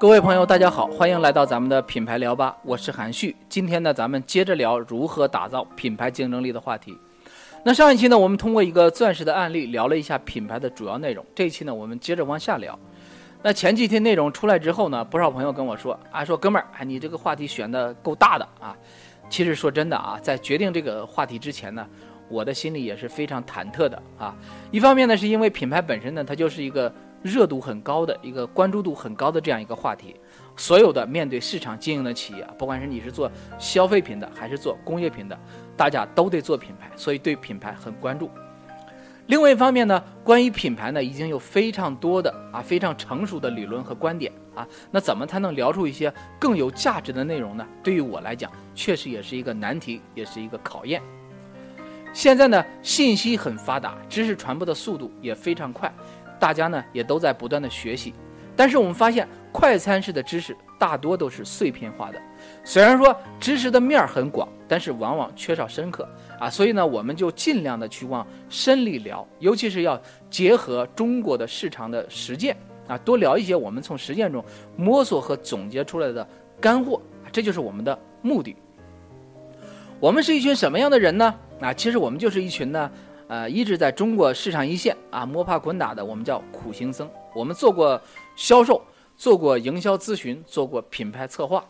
各位朋友，大家好，欢迎来到咱们的品牌聊吧，我是韩旭。今天呢，咱们接着聊如何打造品牌竞争力的话题。那上一期呢，我们通过一个钻石的案例聊了一下品牌的主要内容。这一期呢，我们接着往下聊。那前几天内容出来之后呢，不少朋友跟我说啊，说哥们儿，哎，你这个话题选的够大的啊。其实说真的啊，在决定这个话题之前呢，我的心里也是非常忐忑的啊。一方面呢，是因为品牌本身呢，它就是一个。热度很高的一个关注度很高的这样一个话题，所有的面对市场经营的企业，不管是你是做消费品的还是做工业品的，大家都得做品牌，所以对品牌很关注。另外一方面呢，关于品牌呢，已经有非常多的啊非常成熟的理论和观点啊，那怎么才能聊出一些更有价值的内容呢？对于我来讲，确实也是一个难题，也是一个考验。现在呢，信息很发达，知识传播的速度也非常快。大家呢也都在不断的学习，但是我们发现快餐式的知识大多都是碎片化的。虽然说知识的面儿很广，但是往往缺少深刻啊。所以呢，我们就尽量的去往深里聊，尤其是要结合中国的市场的实践啊，多聊一些我们从实践中摸索和总结出来的干货啊。这就是我们的目的。我们是一群什么样的人呢？啊，其实我们就是一群呢。呃，一直在中国市场一线啊摸爬滚打的，我们叫苦行僧。我们做过销售，做过营销咨询，做过品牌策划，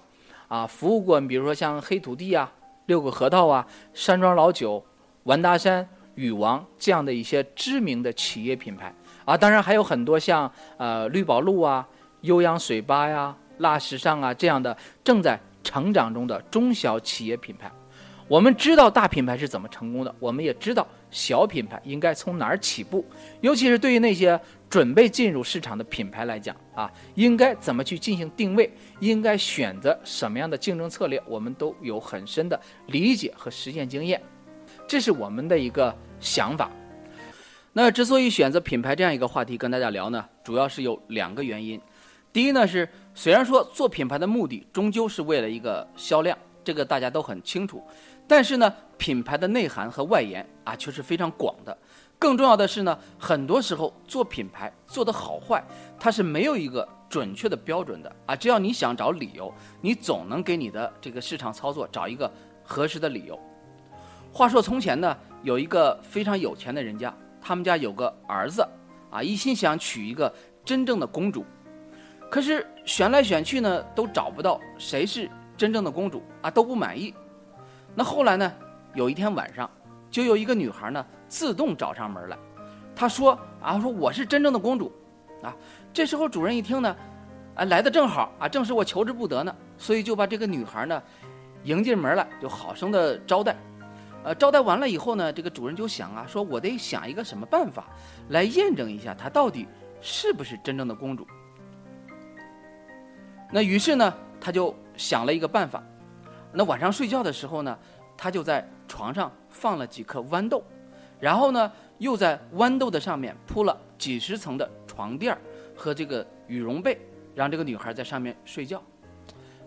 啊，服务过比如说像黑土地啊、六个核桃啊、山庄老酒、完达山、禹王这样的一些知名的企业品牌啊，当然还有很多像呃绿宝路啊、悠扬水吧呀、辣时尚啊这样的正在成长中的中小企业品牌。我们知道大品牌是怎么成功的，我们也知道小品牌应该从哪儿起步，尤其是对于那些准备进入市场的品牌来讲啊，应该怎么去进行定位，应该选择什么样的竞争策略，我们都有很深的理解和实践经验，这是我们的一个想法。那之所以选择品牌这样一个话题跟大家聊呢，主要是有两个原因。第一呢是，虽然说做品牌的目的终究是为了一个销量，这个大家都很清楚。但是呢，品牌的内涵和外延啊，却是非常广的。更重要的是呢，很多时候做品牌做得好坏，它是没有一个准确的标准的啊。只要你想找理由，你总能给你的这个市场操作找一个合适的理由。话说从前呢，有一个非常有钱的人家，他们家有个儿子啊，一心想娶一个真正的公主，可是选来选去呢，都找不到谁是真正的公主啊，都不满意。那后来呢？有一天晚上，就有一个女孩呢自动找上门来。她说：“啊，说我是真正的公主，啊。”这时候主人一听呢，啊，来的正好啊，正是我求之不得呢，所以就把这个女孩呢迎进门来，就好生的招待。呃，招待完了以后呢，这个主人就想啊，说我得想一个什么办法来验证一下她到底是不是真正的公主。那于是呢，他就想了一个办法。那晚上睡觉的时候呢，他就在床上放了几颗豌豆，然后呢，又在豌豆的上面铺了几十层的床垫和这个羽绒被，让这个女孩在上面睡觉。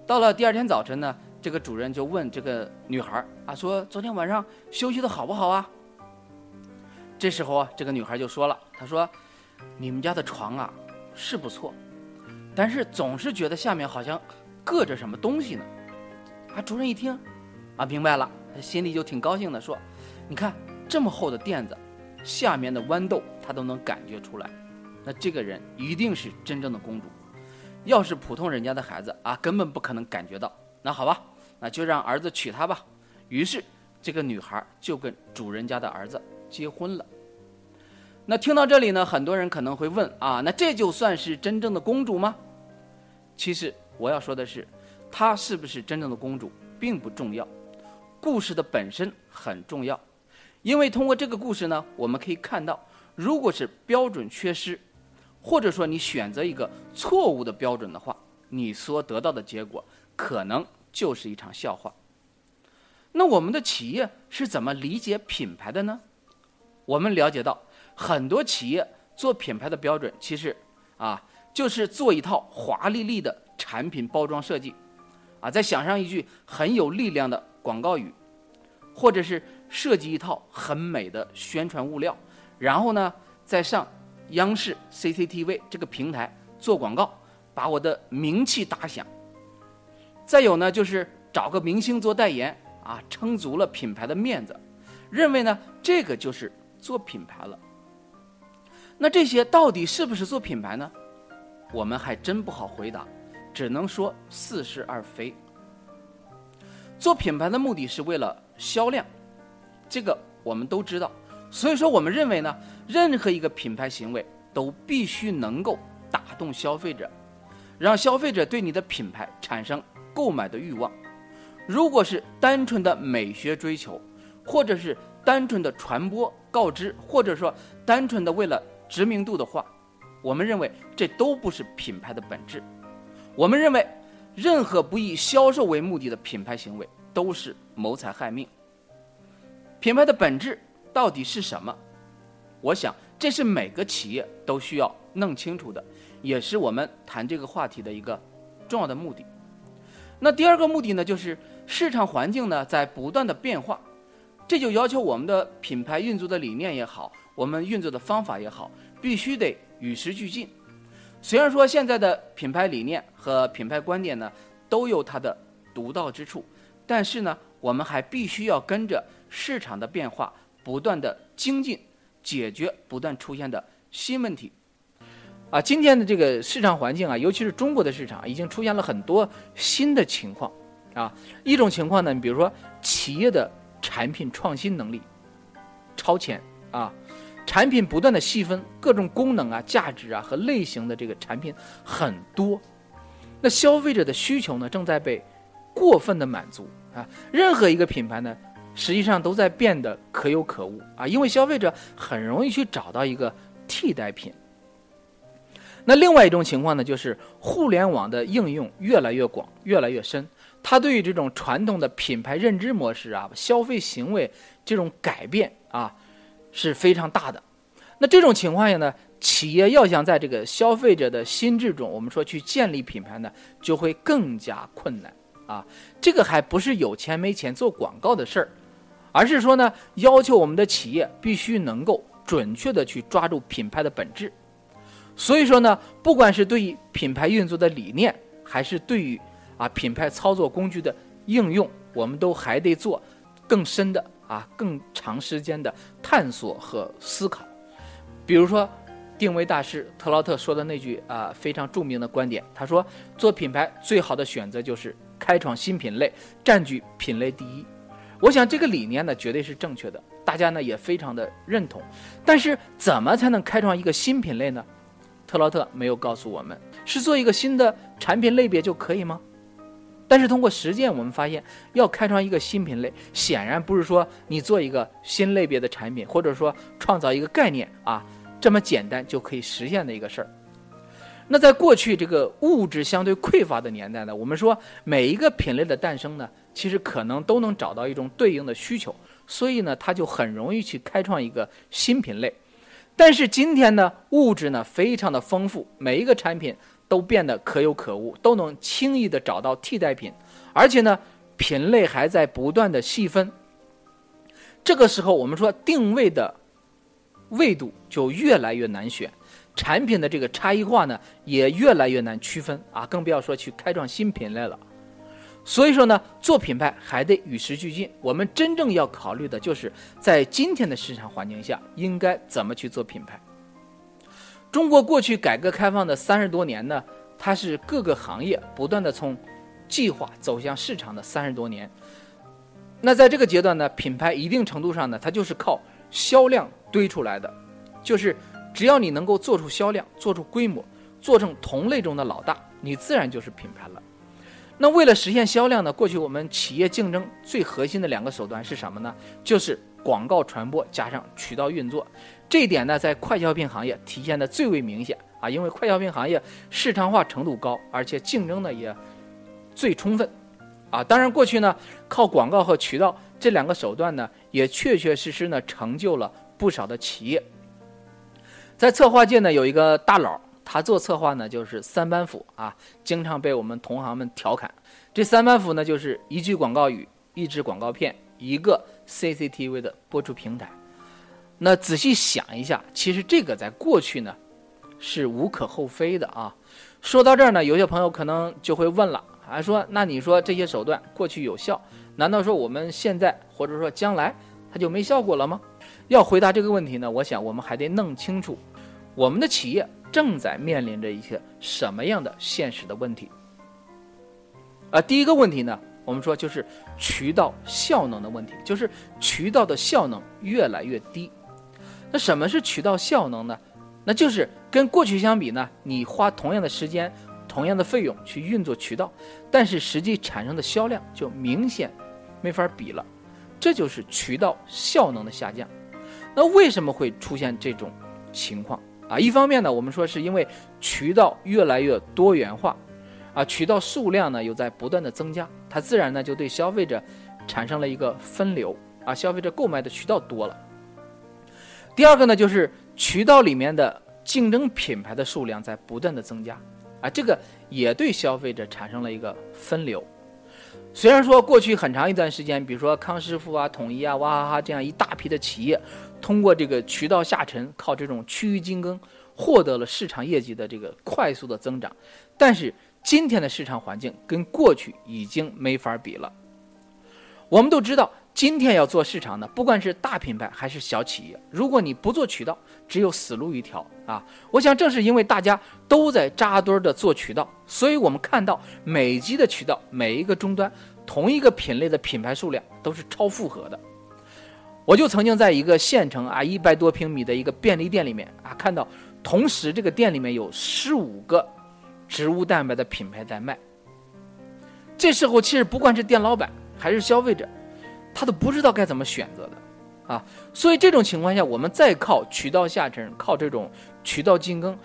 到了第二天早晨呢，这个主人就问这个女孩啊，说昨天晚上休息的好不好啊？这时候啊，这个女孩就说了，她说：“你们家的床啊是不错，但是总是觉得下面好像硌着什么东西呢。”啊，主人一听，啊，明白了，他心里就挺高兴的，说：“你看这么厚的垫子，下面的豌豆他都能感觉出来，那这个人一定是真正的公主。要是普通人家的孩子啊，根本不可能感觉到。那好吧，那就让儿子娶她吧。于是这个女孩就跟主人家的儿子结婚了。那听到这里呢，很多人可能会问啊，那这就算是真正的公主吗？其实我要说的是。她是不是真正的公主并不重要，故事的本身很重要，因为通过这个故事呢，我们可以看到，如果是标准缺失，或者说你选择一个错误的标准的话，你所得到的结果可能就是一场笑话。那我们的企业是怎么理解品牌的呢？我们了解到，很多企业做品牌的标准其实啊，就是做一套华丽丽的产品包装设计。啊，再想上一句很有力量的广告语，或者是设计一套很美的宣传物料，然后呢，再上央视 CCTV 这个平台做广告，把我的名气打响；再有呢，就是找个明星做代言啊，撑足了品牌的面子，认为呢这个就是做品牌了。那这些到底是不是做品牌呢？我们还真不好回答，只能说似是而非。做品牌的目的是为了销量，这个我们都知道。所以说，我们认为呢，任何一个品牌行为都必须能够打动消费者，让消费者对你的品牌产生购买的欲望。如果是单纯的美学追求，或者是单纯的传播告知，或者说单纯的为了知名度的话，我们认为这都不是品牌的本质。我们认为，任何不以销售为目的的品牌行为都是谋财害命。品牌的本质到底是什么？我想，这是每个企业都需要弄清楚的，也是我们谈这个话题的一个重要的目的。那第二个目的呢，就是市场环境呢在不断的变化，这就要求我们的品牌运作的理念也好，我们运作的方法也好，必须得与时俱进。虽然说现在的品牌理念和品牌观点呢都有它的独到之处，但是呢，我们还必须要跟着市场的变化，不断的精进，解决不断出现的新问题。啊，今天的这个市场环境啊，尤其是中国的市场，已经出现了很多新的情况。啊，一种情况呢，你比如说企业的产品创新能力超前啊，产品不断的细分，各种功能啊、价值啊和类型的这个产品很多。那消费者的需求呢，正在被过分的满足啊。任何一个品牌呢，实际上都在变得可有可无啊，因为消费者很容易去找到一个替代品。那另外一种情况呢，就是互联网的应用越来越广、越来越深，它对于这种传统的品牌认知模式啊、消费行为这种改变啊是非常大的。那这种情况下呢，企业要想在这个消费者的心智中，我们说去建立品牌呢，就会更加困难啊。这个还不是有钱没钱做广告的事儿，而是说呢，要求我们的企业必须能够准确的去抓住品牌的本质。所以说呢，不管是对于品牌运作的理念，还是对于啊品牌操作工具的应用，我们都还得做更深的啊更长时间的探索和思考。比如说，定位大师特劳特说的那句啊非常著名的观点，他说：“做品牌最好的选择就是开创新品类，占据品类第一。”我想这个理念呢绝对是正确的，大家呢也非常的认同。但是怎么才能开创一个新品类呢？特劳特没有告诉我们是做一个新的产品类别就可以吗？但是通过实践，我们发现要开创一个新品类，显然不是说你做一个新类别的产品，或者说创造一个概念啊这么简单就可以实现的一个事儿。那在过去这个物质相对匮乏的年代呢，我们说每一个品类的诞生呢，其实可能都能找到一种对应的需求，所以呢，它就很容易去开创一个新品类。但是今天呢，物质呢非常的丰富，每一个产品都变得可有可无，都能轻易的找到替代品，而且呢，品类还在不断的细分。这个时候，我们说定位的位度就越来越难选，产品的这个差异化呢也越来越难区分啊，更不要说去开创新品类了。所以说呢，做品牌还得与时俱进。我们真正要考虑的就是在今天的市场环境下，应该怎么去做品牌。中国过去改革开放的三十多年呢，它是各个行业不断的从计划走向市场的三十多年。那在这个阶段呢，品牌一定程度上呢，它就是靠销量堆出来的，就是只要你能够做出销量、做出规模、做成同类中的老大，你自然就是品牌了。那为了实现销量呢？过去我们企业竞争最核心的两个手段是什么呢？就是广告传播加上渠道运作。这一点呢，在快消品行业体现的最为明显啊，因为快消品行业市场化程度高，而且竞争呢也最充分啊。当然，过去呢靠广告和渠道这两个手段呢，也确确实实呢成就了不少的企业。在策划界呢，有一个大佬。他做策划呢，就是三板斧啊，经常被我们同行们调侃。这三板斧呢，就是一句广告语、一支广告片、一个 CCTV 的播出平台。那仔细想一下，其实这个在过去呢是无可厚非的啊。说到这儿呢，有些朋友可能就会问了，啊，说那你说这些手段过去有效，难道说我们现在或者说将来它就没效果了吗？要回答这个问题呢，我想我们还得弄清楚，我们的企业正在面临着一些什么样的现实的问题。啊，第一个问题呢，我们说就是渠道效能的问题，就是渠道的效能越来越低。那什么是渠道效能呢？那就是跟过去相比呢，你花同样的时间、同样的费用去运作渠道，但是实际产生的销量就明显没法比了，这就是渠道效能的下降。那为什么会出现这种情况啊？一方面呢，我们说是因为渠道越来越多元化。啊，渠道数量呢又在不断的增加，它自然呢就对消费者产生了一个分流啊，消费者购买的渠道多了。第二个呢就是渠道里面的竞争品牌的数量在不断的增加啊，这个也对消费者产生了一个分流。虽然说过去很长一段时间，比如说康师傅啊、统一啊、娃哈哈这样一大批的企业，通过这个渠道下沉，靠这种区域竞争获得了市场业绩的这个快速的增长，但是。今天的市场环境跟过去已经没法比了。我们都知道，今天要做市场的，不管是大品牌还是小企业，如果你不做渠道，只有死路一条啊！我想，正是因为大家都在扎堆的做渠道，所以我们看到每级的渠道，每一个终端，同一个品类的品牌数量都是超负荷的。我就曾经在一个县城啊一百多平米的一个便利店里面啊，看到同时这个店里面有十五个。植物蛋白的品牌在卖，这时候其实不管是店老板还是消费者，他都不知道该怎么选择的，啊，所以这种情况下，我们再靠渠道下沉，靠这种渠道竞争，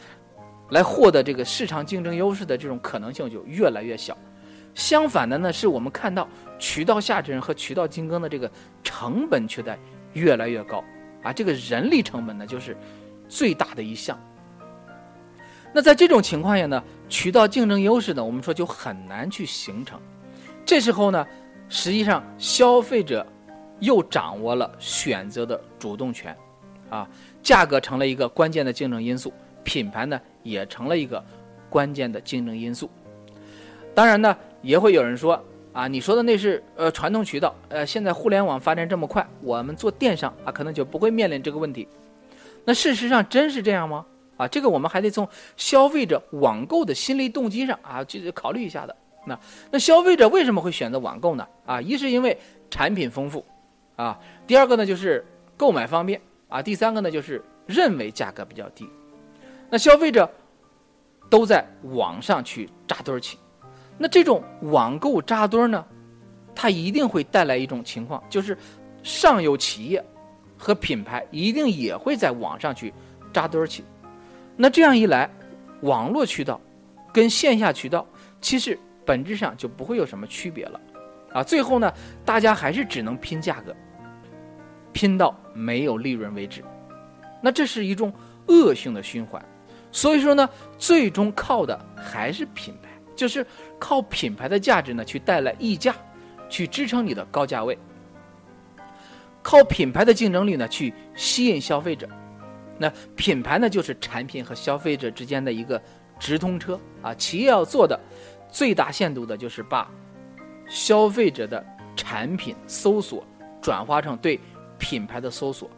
来获得这个市场竞争优势的这种可能性就越来越小。相反的呢，是我们看到渠道下沉和渠道竞争的这个成本却在越来越高，啊，这个人力成本呢就是最大的一项。那在这种情况下呢，渠道竞争优势呢，我们说就很难去形成。这时候呢，实际上消费者又掌握了选择的主动权，啊，价格成了一个关键的竞争因素，品牌呢也成了一个关键的竞争因素。当然呢，也会有人说啊，你说的那是呃传统渠道，呃，现在互联网发展这么快，我们做电商啊，可能就不会面临这个问题。那事实上真是这样吗？啊，这个我们还得从消费者网购的心理动机上啊，去考虑一下的。那那消费者为什么会选择网购呢？啊，一是因为产品丰富，啊，第二个呢就是购买方便，啊，第三个呢就是认为价格比较低。那消费者都在网上去扎堆儿去，那这种网购扎堆儿呢，它一定会带来一种情况，就是上游企业和品牌一定也会在网上去扎堆儿去。那这样一来，网络渠道跟线下渠道其实本质上就不会有什么区别了，啊，最后呢，大家还是只能拼价格，拼到没有利润为止。那这是一种恶性的循环，所以说呢，最终靠的还是品牌，就是靠品牌的价值呢去带来溢价，去支撑你的高价位，靠品牌的竞争力呢去吸引消费者。那品牌呢，就是产品和消费者之间的一个直通车啊。企业要做的最大限度的就是把消费者的产品搜索转化成对品牌的搜索，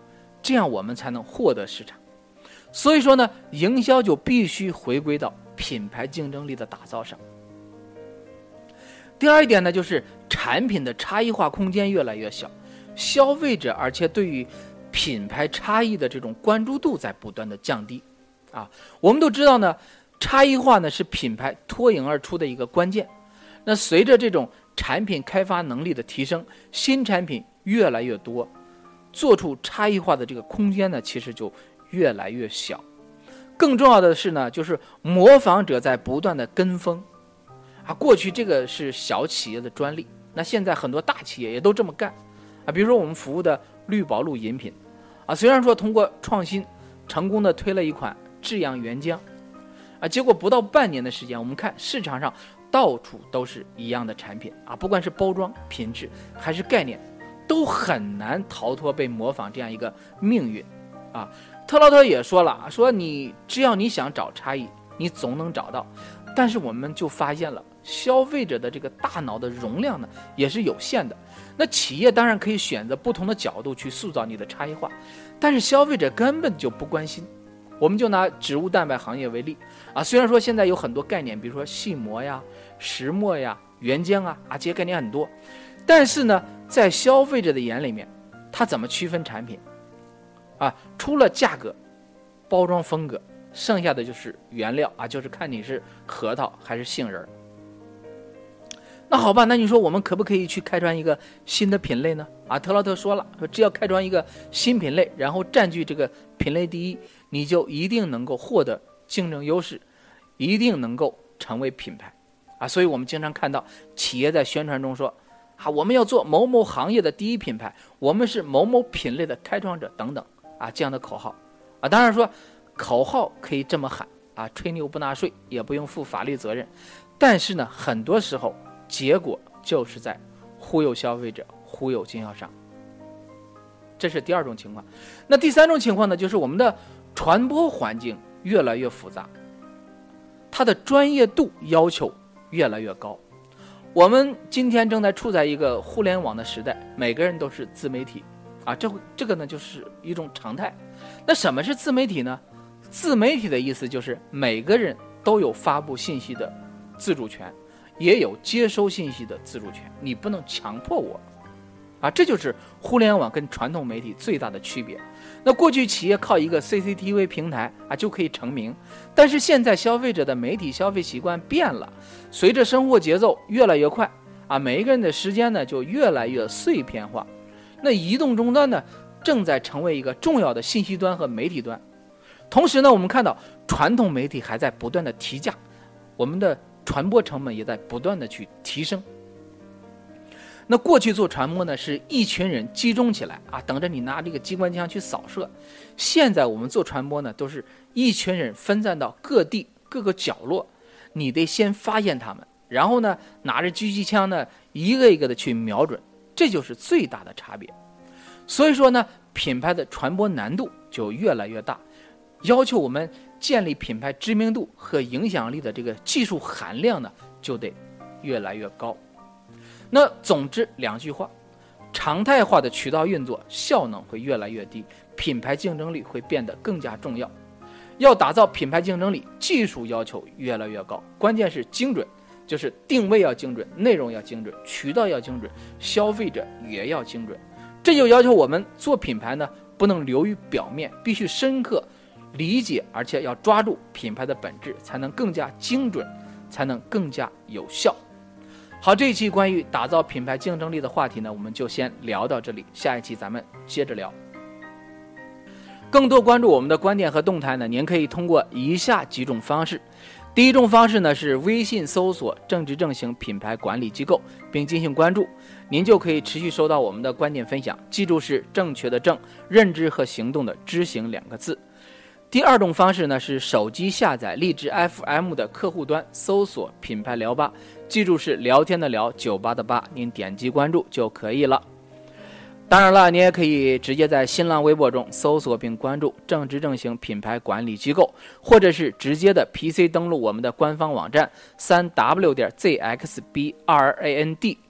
这样我们才能获得市场。所以说呢，营销就必须回归到品牌竞争力的打造上。第二一点呢，就是产品的差异化空间越来越小，消费者而且对于。品牌差异的这种关注度在不断的降低，啊，我们都知道呢，差异化呢是品牌脱颖而出的一个关键。那随着这种产品开发能力的提升，新产品越来越多，做出差异化的这个空间呢，其实就越来越小。更重要的是呢，就是模仿者在不断的跟风，啊，过去这个是小企业的专利，那现在很多大企业也都这么干，啊，比如说我们服务的。绿宝路饮品，啊，虽然说通过创新，成功的推了一款至阳原浆，啊，结果不到半年的时间，我们看市场上到处都是一样的产品，啊，不管是包装、品质还是概念，都很难逃脱被模仿这样一个命运，啊，特劳特也说了，说你只要你想找差异，你总能找到，但是我们就发现了，消费者的这个大脑的容量呢也是有限的。那企业当然可以选择不同的角度去塑造你的差异化，但是消费者根本就不关心。我们就拿植物蛋白行业为例啊，虽然说现在有很多概念，比如说细膜呀、石墨呀、原浆啊啊这些概念很多，但是呢，在消费者的眼里面，他怎么区分产品？啊，除了价格、包装风格，剩下的就是原料啊，就是看你是核桃还是杏仁儿。那好吧，那你说我们可不可以去开创一个新的品类呢？啊，特劳特说了，说只要开创一个新品类，然后占据这个品类第一，你就一定能够获得竞争优势，一定能够成为品牌，啊，所以我们经常看到企业在宣传中说，啊，我们要做某某行业的第一品牌，我们是某某品类的开创者等等，啊，这样的口号，啊，当然说口号可以这么喊，啊，吹牛不纳税，也不用负法律责任，但是呢，很多时候。结果就是在忽悠消费者、忽悠经销商，这是第二种情况。那第三种情况呢？就是我们的传播环境越来越复杂，它的专业度要求越来越高。我们今天正在处在一个互联网的时代，每个人都是自媒体啊，这这个呢就是一种常态。那什么是自媒体呢？自媒体的意思就是每个人都有发布信息的自主权。也有接收信息的自主权，你不能强迫我，啊，这就是互联网跟传统媒体最大的区别。那过去企业靠一个 CCTV 平台啊就可以成名，但是现在消费者的媒体消费习惯变了，随着生活节奏越来越快啊，每一个人的时间呢就越来越碎片化。那移动终端呢正在成为一个重要的信息端和媒体端，同时呢，我们看到传统媒体还在不断的提价，我们的。传播成本也在不断的去提升。那过去做传播呢，是一群人集中起来啊，等着你拿这个机关枪去扫射。现在我们做传播呢，都是一群人分散到各地各个角落，你得先发现他们，然后呢，拿着狙击枪呢，一个一个的去瞄准，这就是最大的差别。所以说呢，品牌的传播难度就越来越大，要求我们。建立品牌知名度和影响力的这个技术含量呢，就得越来越高。那总之两句话：常态化的渠道运作效能会越来越低，品牌竞争力会变得更加重要。要打造品牌竞争力，技术要求越来越高，关键是精准，就是定位要精准，内容要精准，渠道要精准，消费者也要精准。这就要求我们做品牌呢，不能流于表面，必须深刻。理解，而且要抓住品牌的本质，才能更加精准，才能更加有效。好，这一期关于打造品牌竞争力的话题呢，我们就先聊到这里。下一期咱们接着聊。更多关注我们的观点和动态呢，您可以通过以下几种方式。第一种方式呢是微信搜索“正直正行品牌管理机构”并进行关注，您就可以持续收到我们的观点分享。记住是正确的正，认知和行动的知行两个字。第二种方式呢是手机下载荔枝 FM 的客户端，搜索品牌聊吧，记住是聊天的聊，酒吧的吧，您点击关注就可以了。当然了，你也可以直接在新浪微博中搜索并关注正直正行品牌管理机构，或者是直接的 PC 登录我们的官方网站三 W 点 ZXBRAND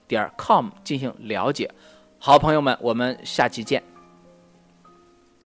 点 COM 进行了解。好朋友们，我们下期见。